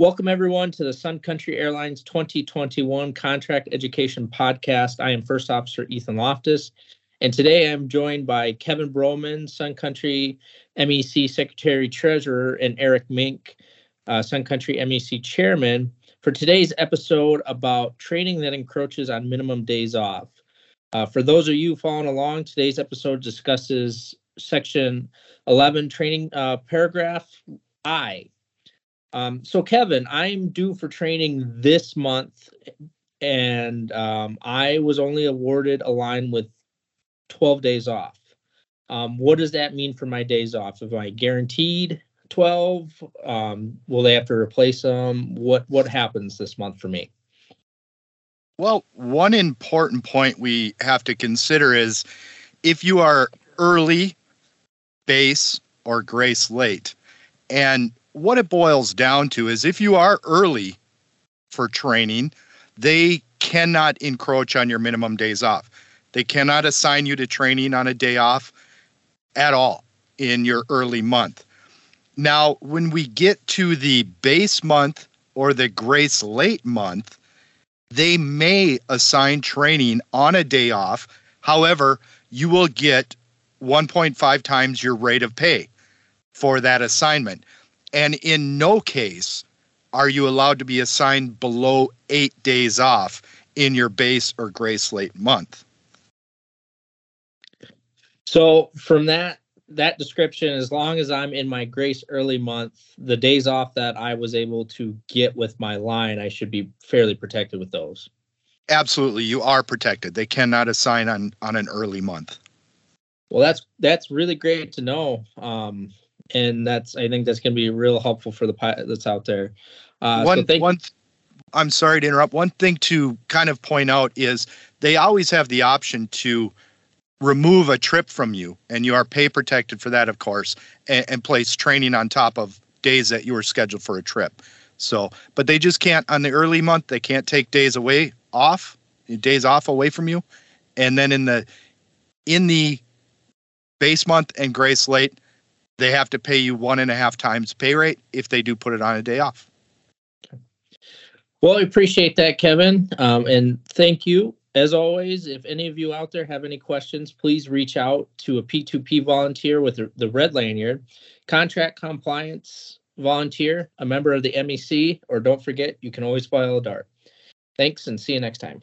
Welcome, everyone, to the Sun Country Airlines 2021 Contract Education Podcast. I am First Officer Ethan Loftus, and today I'm joined by Kevin Broman, Sun Country MEC Secretary Treasurer, and Eric Mink, uh, Sun Country MEC Chairman, for today's episode about training that encroaches on minimum days off. Uh, for those of you following along, today's episode discusses Section 11 training uh, paragraph I um, so Kevin, I'm due for training this month, and um, I was only awarded a line with 12 days off. Um, what does that mean for my days off? Am I guaranteed 12? Um, will they have to replace them? What what happens this month for me? Well, one important point we have to consider is if you are early, base, or grace late. And what it boils down to is if you are early for training, they cannot encroach on your minimum days off. They cannot assign you to training on a day off at all in your early month. Now, when we get to the base month or the grace late month, they may assign training on a day off. However, you will get 1.5 times your rate of pay for that assignment. And in no case are you allowed to be assigned below eight days off in your base or grace late month. So from that that description, as long as I'm in my grace early month, the days off that I was able to get with my line, I should be fairly protected with those. Absolutely, you are protected. They cannot assign on on an early month. Well, that's that's really great to know. Um, and that's I think that's going to be real helpful for the pilot that's out there. Uh, one so thank- one. I'm sorry to interrupt. One thing to kind of point out is they always have the option to remove a trip from you, and you are pay protected for that, of course, and, and place training on top of days that you were scheduled for a trip. So, but they just can't on the early month. They can't take days away off, days off away from you, and then in the in the base month and grace late, they have to pay you one and a half times pay rate if they do put it on a day off. Well, I appreciate that, Kevin. Um, and thank you. As always, if any of you out there have any questions, please reach out to a P2P volunteer with the, the red lanyard, contract compliance volunteer, a member of the MEC, or don't forget, you can always file a DART. Thanks and see you next time.